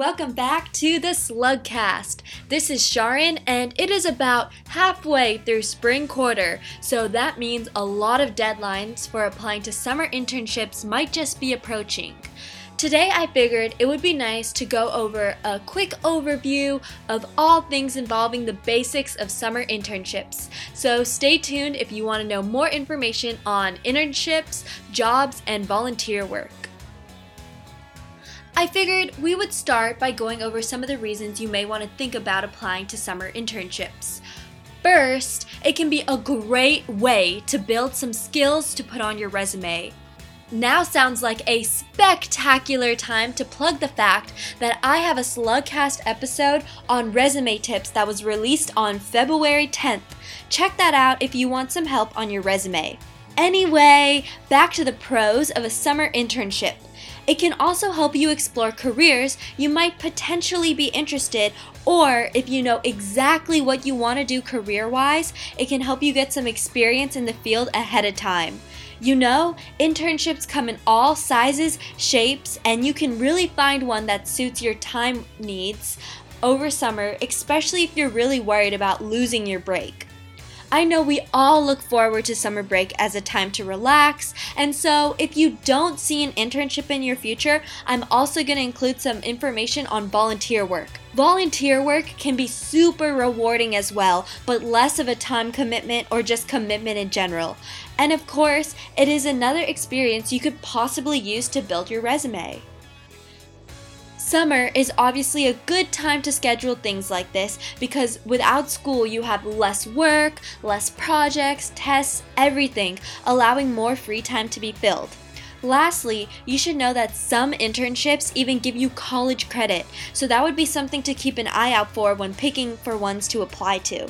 Welcome back to the Slugcast. This is Sharon, and it is about halfway through spring quarter, so that means a lot of deadlines for applying to summer internships might just be approaching. Today, I figured it would be nice to go over a quick overview of all things involving the basics of summer internships. So, stay tuned if you want to know more information on internships, jobs, and volunteer work. I figured we would start by going over some of the reasons you may want to think about applying to summer internships. First, it can be a great way to build some skills to put on your resume. Now sounds like a spectacular time to plug the fact that I have a Slugcast episode on resume tips that was released on February 10th. Check that out if you want some help on your resume. Anyway, back to the pros of a summer internship. It can also help you explore careers you might potentially be interested, or if you know exactly what you want to do career wise, it can help you get some experience in the field ahead of time. You know, internships come in all sizes, shapes, and you can really find one that suits your time needs over summer, especially if you're really worried about losing your break. I know we all look forward to summer break as a time to relax, and so if you don't see an internship in your future, I'm also going to include some information on volunteer work. Volunteer work can be super rewarding as well, but less of a time commitment or just commitment in general. And of course, it is another experience you could possibly use to build your resume. Summer is obviously a good time to schedule things like this because without school, you have less work, less projects, tests, everything, allowing more free time to be filled. Lastly, you should know that some internships even give you college credit, so that would be something to keep an eye out for when picking for ones to apply to.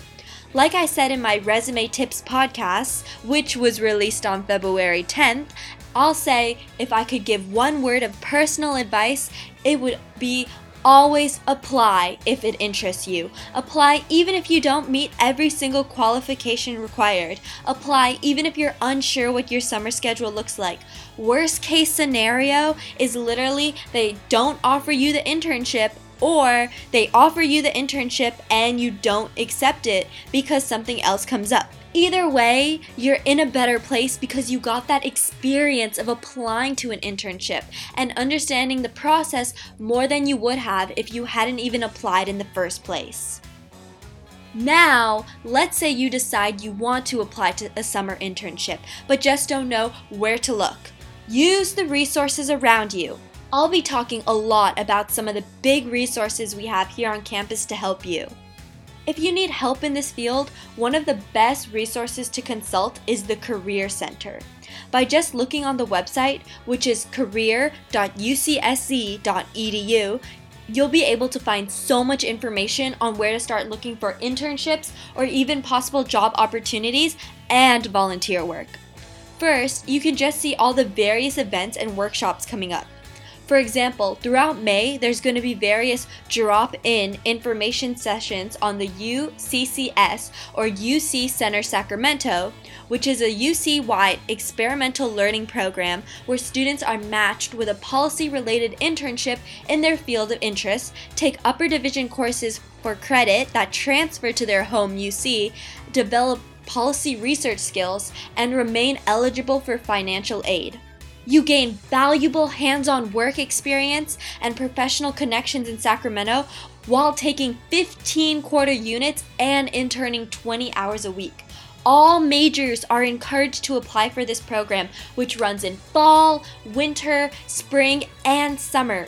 Like I said in my Resume Tips podcast, which was released on February 10th, I'll say if I could give one word of personal advice, it would be always apply if it interests you. Apply even if you don't meet every single qualification required. Apply even if you're unsure what your summer schedule looks like. Worst case scenario is literally they don't offer you the internship or they offer you the internship and you don't accept it because something else comes up. Either way, you're in a better place because you got that experience of applying to an internship and understanding the process more than you would have if you hadn't even applied in the first place. Now, let's say you decide you want to apply to a summer internship, but just don't know where to look. Use the resources around you. I'll be talking a lot about some of the big resources we have here on campus to help you. If you need help in this field, one of the best resources to consult is the Career Center. By just looking on the website, which is career.ucsc.edu, you'll be able to find so much information on where to start looking for internships or even possible job opportunities and volunteer work. First, you can just see all the various events and workshops coming up. For example, throughout May, there's going to be various drop in information sessions on the UCCS or UC Center Sacramento, which is a UC wide experimental learning program where students are matched with a policy related internship in their field of interest, take upper division courses for credit that transfer to their home UC, develop policy research skills, and remain eligible for financial aid. You gain valuable hands on work experience and professional connections in Sacramento while taking 15 quarter units and interning 20 hours a week. All majors are encouraged to apply for this program, which runs in fall, winter, spring, and summer.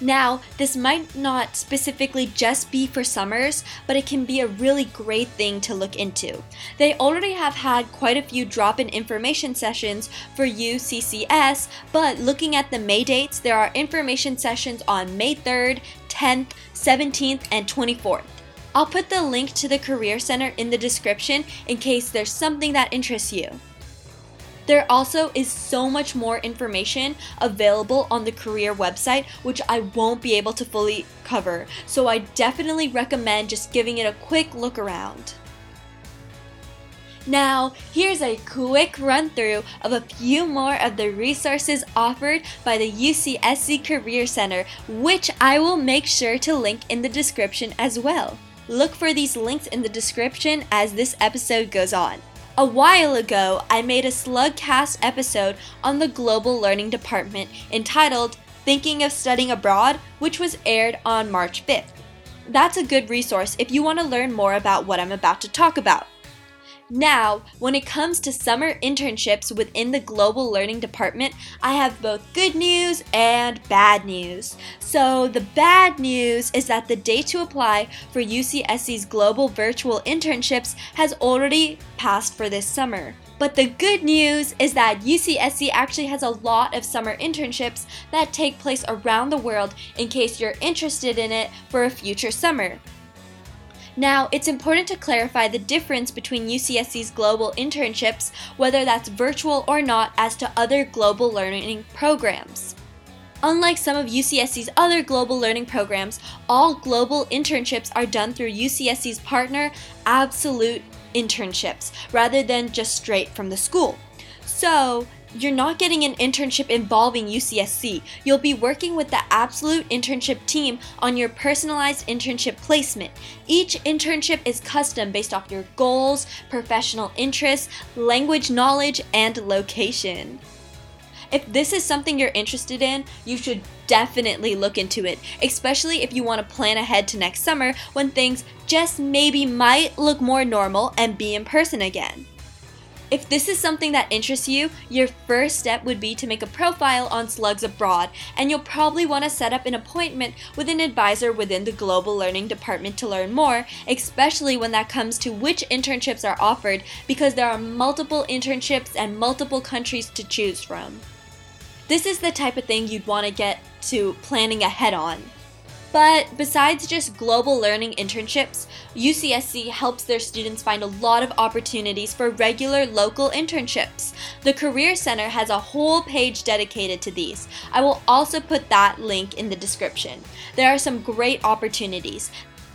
Now, this might not specifically just be for summers, but it can be a really great thing to look into. They already have had quite a few drop in information sessions for UCCS, but looking at the May dates, there are information sessions on May 3rd, 10th, 17th, and 24th. I'll put the link to the Career Center in the description in case there's something that interests you. There also is so much more information available on the career website, which I won't be able to fully cover, so I definitely recommend just giving it a quick look around. Now, here's a quick run through of a few more of the resources offered by the UCSC Career Center, which I will make sure to link in the description as well. Look for these links in the description as this episode goes on. A while ago, I made a Slugcast episode on the Global Learning Department entitled Thinking of Studying Abroad, which was aired on March 5th. That's a good resource if you want to learn more about what I'm about to talk about. Now, when it comes to summer internships within the Global Learning Department, I have both good news and bad news. So, the bad news is that the date to apply for UCSC's Global Virtual Internships has already passed for this summer. But the good news is that UCSC actually has a lot of summer internships that take place around the world in case you're interested in it for a future summer. Now, it's important to clarify the difference between UCSC's global internships, whether that's virtual or not, as to other global learning programs. Unlike some of UCSC's other global learning programs, all global internships are done through UCSC's partner, Absolute Internships, rather than just straight from the school. So, you're not getting an internship involving UCSC. You'll be working with the Absolute Internship team on your personalized internship placement. Each internship is custom based off your goals, professional interests, language knowledge, and location. If this is something you're interested in, you should definitely look into it, especially if you want to plan ahead to next summer when things just maybe might look more normal and be in person again. If this is something that interests you, your first step would be to make a profile on Slugs Abroad, and you'll probably want to set up an appointment with an advisor within the Global Learning Department to learn more, especially when that comes to which internships are offered, because there are multiple internships and multiple countries to choose from. This is the type of thing you'd want to get to planning ahead on. But besides just global learning internships, UCSC helps their students find a lot of opportunities for regular local internships. The Career Center has a whole page dedicated to these. I will also put that link in the description. There are some great opportunities.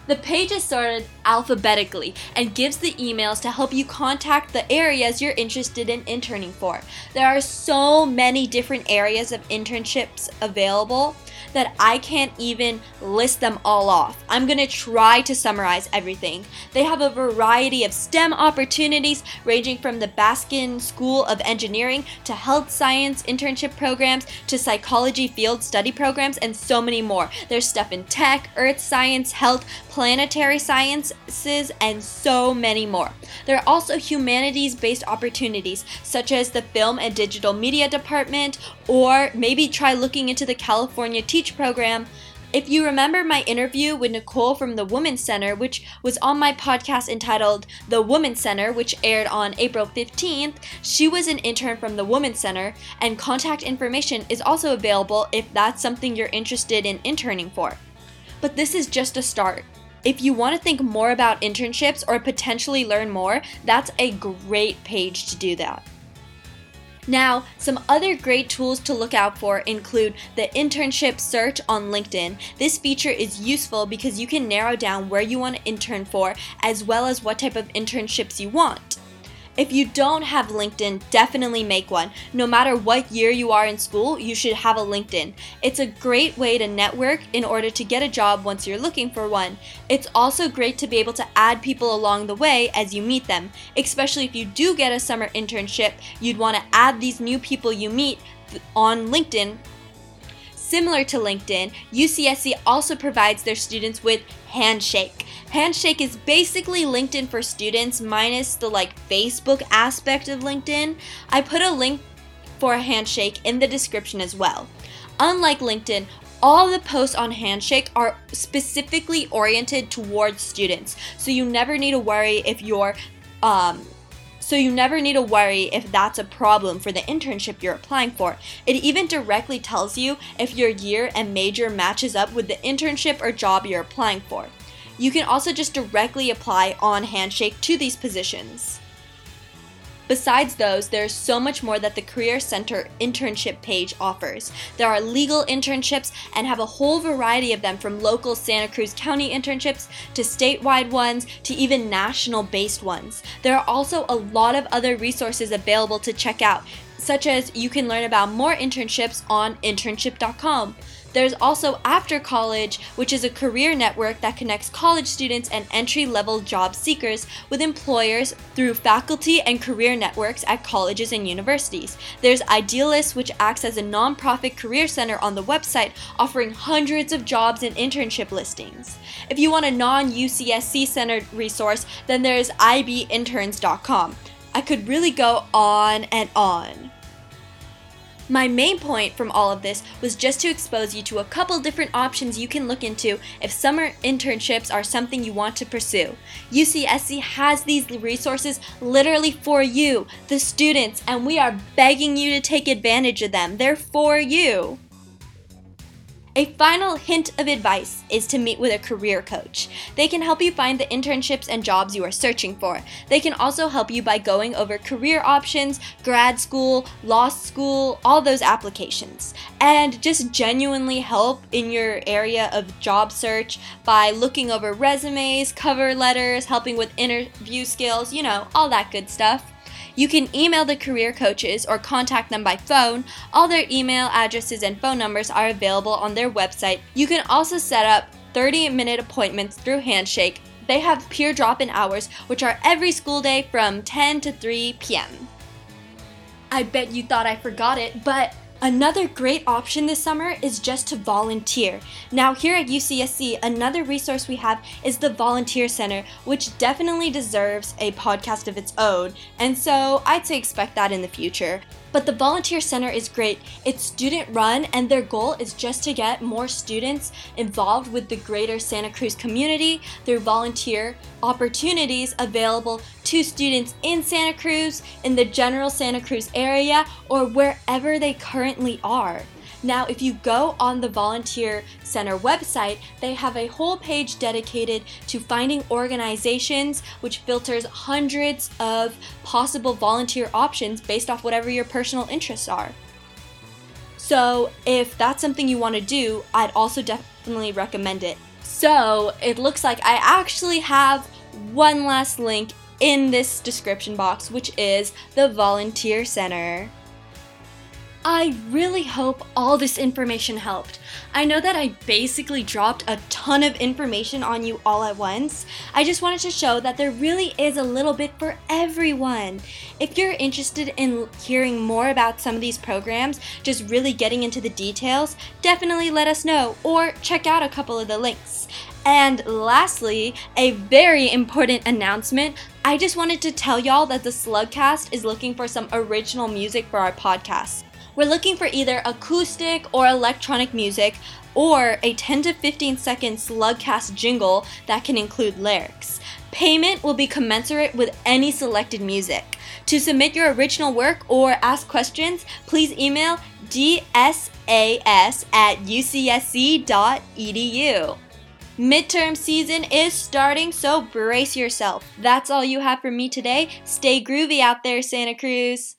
The page is sorted alphabetically and gives the emails to help you contact the areas you're interested in interning for. There are so many different areas of internships available that I can't even list them all off. I'm gonna try to summarize everything. They have a variety of STEM opportunities ranging from the Baskin School of Engineering to health science internship programs to psychology field study programs and so many more. There's stuff in tech, earth science, health, planetary sciences, and so many more. There are also humanities based opportunities such as the Film and Digital Media Department, or maybe try looking into the California Teach program. If you remember my interview with Nicole from the Women's Center, which was on my podcast entitled The Women's Center, which aired on April 15th, she was an intern from the Women's Center, and contact information is also available if that's something you're interested in interning for. But this is just a start. If you want to think more about internships or potentially learn more, that's a great page to do that. Now, some other great tools to look out for include the internship search on LinkedIn. This feature is useful because you can narrow down where you want to intern for as well as what type of internships you want. If you don't have LinkedIn, definitely make one. No matter what year you are in school, you should have a LinkedIn. It's a great way to network in order to get a job once you're looking for one. It's also great to be able to add people along the way as you meet them, especially if you do get a summer internship, you'd want to add these new people you meet on LinkedIn Similar to LinkedIn, UCSC also provides their students with Handshake. Handshake is basically LinkedIn for students minus the like Facebook aspect of LinkedIn. I put a link for Handshake in the description as well. Unlike LinkedIn, all the posts on Handshake are specifically oriented towards students, so you never need to worry if your um, so you never need to worry if that's a problem for the internship you're applying for. It even directly tells you if your year and major matches up with the internship or job you're applying for. You can also just directly apply on Handshake to these positions. Besides those, there's so much more that the Career Center internship page offers. There are legal internships and have a whole variety of them from local Santa Cruz County internships to statewide ones to even national based ones. There are also a lot of other resources available to check out, such as you can learn about more internships on internship.com. There's also After College, which is a career network that connects college students and entry level job seekers with employers through faculty and career networks at colleges and universities. There's Idealist, which acts as a nonprofit career center on the website, offering hundreds of jobs and internship listings. If you want a non UCSC centered resource, then there's ibinterns.com. I could really go on and on. My main point from all of this was just to expose you to a couple different options you can look into if summer internships are something you want to pursue. UCSC has these resources literally for you, the students, and we are begging you to take advantage of them. They're for you. A final hint of advice is to meet with a career coach. They can help you find the internships and jobs you are searching for. They can also help you by going over career options, grad school, law school, all those applications. And just genuinely help in your area of job search by looking over resumes, cover letters, helping with interview skills, you know, all that good stuff. You can email the career coaches or contact them by phone. All their email addresses and phone numbers are available on their website. You can also set up 30 minute appointments through Handshake. They have peer drop in hours, which are every school day from 10 to 3 p.m. I bet you thought I forgot it, but Another great option this summer is just to volunteer. Now, here at UCSC, another resource we have is the Volunteer Center, which definitely deserves a podcast of its own, and so I'd say expect that in the future. But the Volunteer Center is great. It's student run, and their goal is just to get more students involved with the greater Santa Cruz community through volunteer opportunities available to students in Santa Cruz, in the general Santa Cruz area, or wherever they currently are. Now, if you go on the Volunteer Center website, they have a whole page dedicated to finding organizations, which filters hundreds of possible volunteer options based off whatever your personal interests are. So, if that's something you want to do, I'd also definitely recommend it. So, it looks like I actually have one last link in this description box, which is the Volunteer Center. I really hope all this information helped. I know that I basically dropped a ton of information on you all at once. I just wanted to show that there really is a little bit for everyone. If you're interested in hearing more about some of these programs, just really getting into the details, definitely let us know or check out a couple of the links. And lastly, a very important announcement. I just wanted to tell y'all that the Slugcast is looking for some original music for our podcast. We're looking for either acoustic or electronic music or a 10 to 15 second Slugcast jingle that can include lyrics. Payment will be commensurate with any selected music. To submit your original work or ask questions, please email dsas at ucsc.edu. Midterm season is starting, so brace yourself. That's all you have for me today. Stay groovy out there, Santa Cruz.